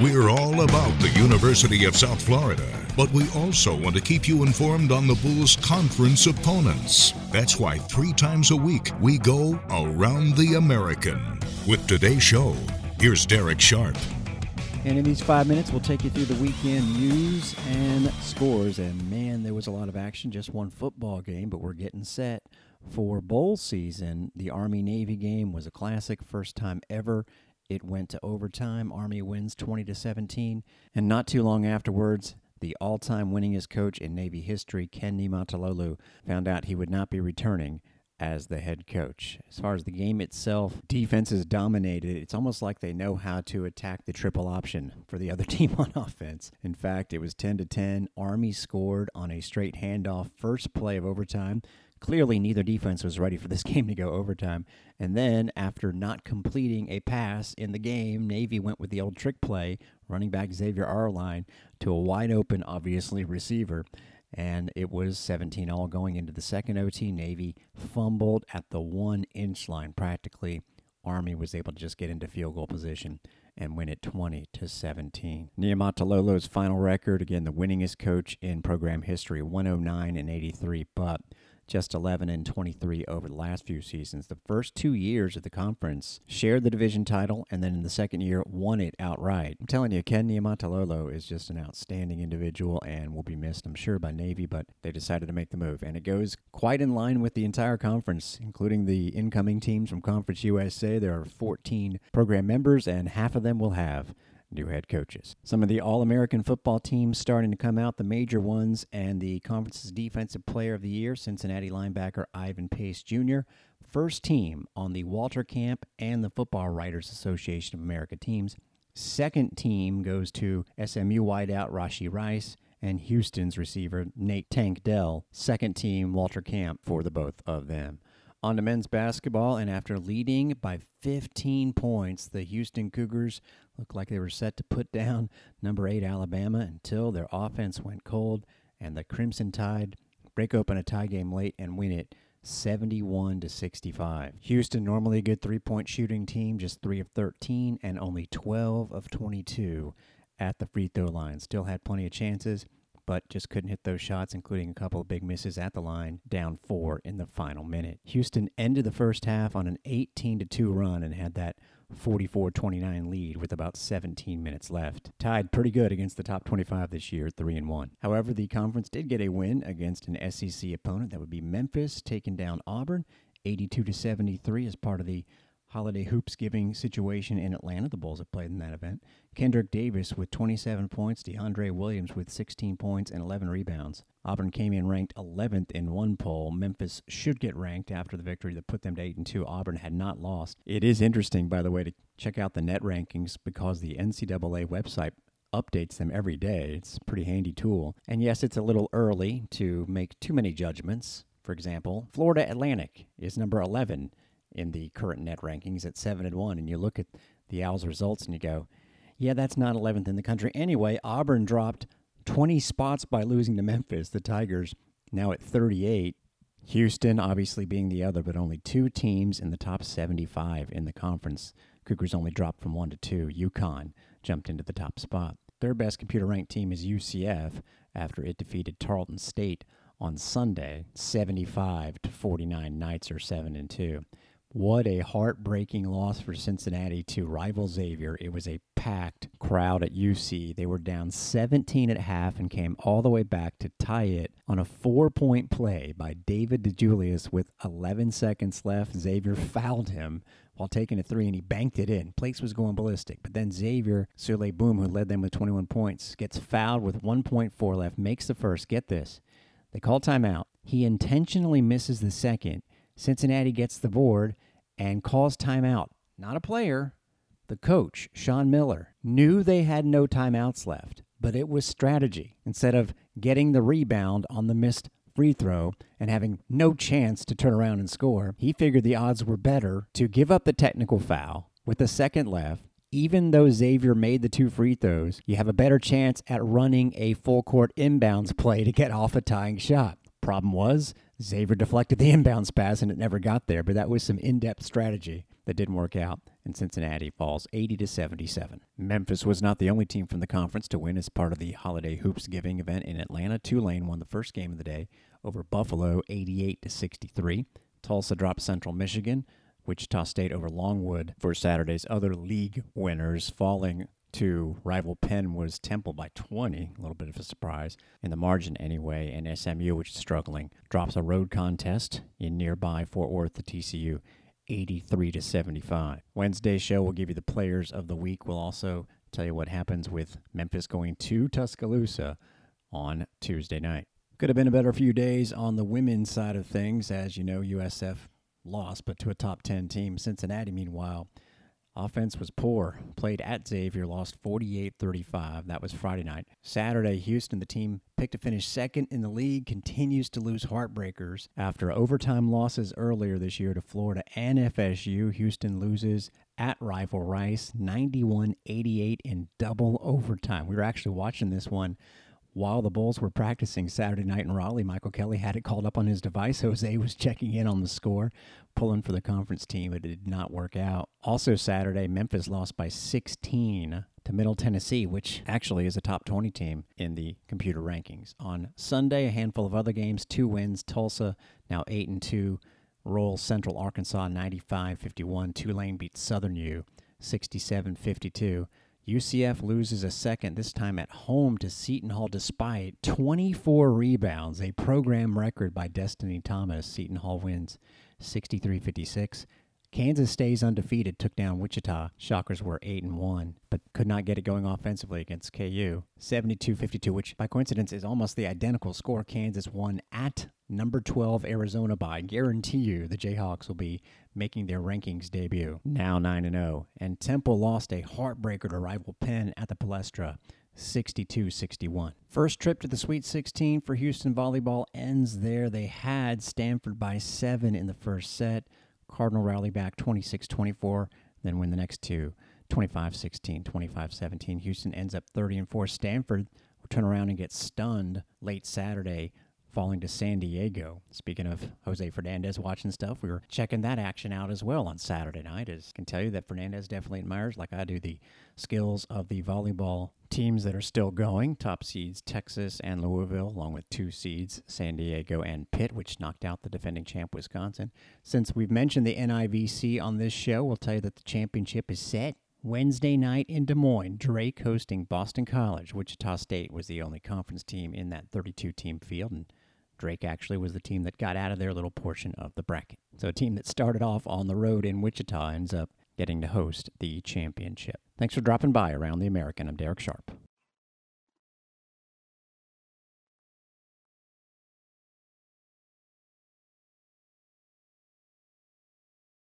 We're all about the University of South Florida, but we also want to keep you informed on the Bulls' conference opponents. That's why three times a week we go around the American. With today's show, here's Derek Sharp. And in these five minutes, we'll take you through the weekend news and scores. And man, there was a lot of action. Just one football game, but we're getting set for bowl season. The Army Navy game was a classic, first time ever. It went to overtime. Army wins 20 to 17. And not too long afterwards, the all time winningest coach in Navy history, Ken Niumatalolo, found out he would not be returning as the head coach. As far as the game itself, defense is dominated. It's almost like they know how to attack the triple option for the other team on offense. In fact, it was 10 to 10. Army scored on a straight handoff first play of overtime. Clearly, neither defense was ready for this game to go overtime. And then, after not completing a pass in the game, Navy went with the old trick play, running back Xavier Arline to a wide open, obviously, receiver and it was 17 all going into the second OT. Navy fumbled at the one inch line practically. Army was able to just get into field goal position and win it 20 to 17. Niumatalolo's final record, again, the winningest coach in program history, 109 and 83, but just 11 and 23 over the last few seasons. The first two years of the conference shared the division title, and then in the second year won it outright. I'm telling you, Ken Niumatalolo is just an outstanding individual and will be missed, I'm sure, by Navy, but they decided to make the move. And it goes quite in line with the entire conference, including the incoming teams from Conference USA. There are 14 program members, and half of them will have new head coaches. Some of the All American football teams starting to come out, the major ones, and the conference's Defensive Player of the Year, Cincinnati linebacker Ivan Pace Jr., first team on the Walter Camp and the Football Writers Association of America teams. Second team goes to SMU wideout Rashee Rice and Houston's receiver Nate Tank Dell. Second team Walter Camp for the both of them. On to men's basketball, and after leading by 15 points, the Houston Cougars looked like they were set to put down number eight Alabama until their offense went cold, and the Crimson Tide break open a tie game late and win it 71 to 65. Houston, normally a good three-point shooting team, just 3 of 13 and only 12 of 22 at the free throw line. Still had plenty of chances but just couldn't hit those shots, including a couple of big misses at the line, down four in the final minute. Houston ended the first half on an 18 2 run and had that 44 29 lead with about 17 minutes left. Tied pretty good against the top 25 this year, 3 and 1. However, the conference did get a win against an SEC opponent that would be Memphis, taking down Auburn 82 73 as part of the holiday hoops giving situation in Atlanta. The Bulls have played in that event. Kendrick Davis with 27 points, DeAndre Williams with 16 points and 11 rebounds. Auburn came in ranked 11th in one poll. Memphis should get ranked after the victory that put them to 8 and 2. Auburn had not lost. It is interesting, by the way, to check out the net rankings because the NCAA website updates them every day. It's a pretty handy tool. And yes, it's a little early to make too many judgments. For example, Florida Atlantic is number 11 in the current net rankings at 7 and 1 and you look at the Owls results and you go, yeah, that's not 11th in the country. Anyway, Auburn dropped 20 spots by losing to Memphis. The Tigers now at 38. Houston obviously being the other, but only two teams in the top 75 in the conference. Cougars only dropped from 1 to 2. UConn jumped into the top spot. Third best computer ranked team is UCF after it defeated Tarleton State on Sunday, 75 to 49. Knights are 7 and 2. What a heartbreaking loss for Cincinnati to rival Xavier. It was a packed crowd at UC. They were down 17 at half and came all the way back to tie it on a four point play by David DeJulius with 11 seconds left. Xavier fouled him while taking a three and he banked it in. Place was going ballistic. But then Xavier Souley Boum, who led them with 21 points, gets fouled with 1.4 left, makes the first. Get this. They call timeout. He intentionally misses the second Cincinnati gets the board and calls timeout. Not a player. The coach, Sean Miller, knew they had no timeouts left, but it was strategy. Instead of getting the rebound on the missed free throw and having no chance to turn around and score, he figured the odds were better to give up the technical foul with a second left. Even though Xavier made the two free throws, you have a better chance at running a full court inbounds play to get off a tying shot. Problem was, Xavier deflected the inbounds pass and it never got there, but that was some in depth strategy that didn't work out. and Cincinnati falls 80 to 77. Memphis was not the only team from the conference to win as part of the Holiday Hoops Giving event in Atlanta. Tulane won the first game of the day over Buffalo 88 to 63. Tulsa dropped Central Michigan. Wichita State over Longwood for Saturday's other league winners, falling to rival Penn was Temple by 20, a little bit of a surprise in the margin anyway. And SMU, which is struggling, drops a road contest in nearby Fort Worth to TCU, 83 to 75. Wednesday's show will give you the players of the week. We'll also tell you what happens with Memphis going to Tuscaloosa on Tuesday night. Could have been a better few days on the women's side of things, as you know, USF lost, but to a top 10 team. Cincinnati, meanwhile, Offense was poor. Played at Xavier, lost 48 35. That was Friday night. Saturday, Houston, the team picked to finish second in the league, continues to lose heartbreakers. After overtime losses earlier this year to Florida and FSU, Houston loses at rival Rice 91 88 in double overtime. We were actually watching this one while the Bulls were practicing Saturday night in Raleigh, Michael Kelly had it called up on his device. Jose was checking in on the score, pulling for the conference team, but it did not work out. Also, Saturday, Memphis lost by 16 to Middle Tennessee, which actually is a top 20 team in the computer rankings. On Sunday, a handful of other games, two wins. Tulsa now 8 and 2. Roll Central Arkansas 95 51. Tulane beats Southern U 67 52. UCF loses a second, this time at home to Seton Hall, despite 24 rebounds, a program record by Destiny Thomas. Seton Hall wins 63 56. Kansas stays undefeated, took down Wichita. Shockers were 8 and 1, but could not get it going offensively against KU. 72-52, which by coincidence is almost the identical score Kansas won at number 12 Arizona by. Guarantee you the Jayhawks will be making their rankings debut. Now 9 and 0, and Temple lost a heartbreaker to rival Penn at the Palestra. 62 61. First trip to the Sweet 16 for Houston volleyball ends there. They had Stanford by seven in the first set. Cardinal rally back 26 24, then win the next two 25 16, 25 17. Houston ends up 30 and 4. Stanford will turn around and get stunned late Saturday falling to San Diego. Speaking of Jose Fernandez watching stuff, we were checking that action out as well on Saturday night. As I can tell you that Fernandez definitely admires, like I do, the skills of the volleyball teams that are still going. Top seeds Texas and Louisville, along with two seeds San Diego and Pitt, which knocked out the defending champ Wisconsin. Since we've mentioned the NIVC on this show, we'll tell you that the championship is set. Wednesday night in Des Moines, Drake hosting Boston College. Wichita State was the only conference team in that 32 team field, and Drake actually was the team that got out of their little portion of the bracket. So a team that started off on the road in Wichita ends up getting to host the championship. Thanks for dropping by around the American. I'm Derek Sharp.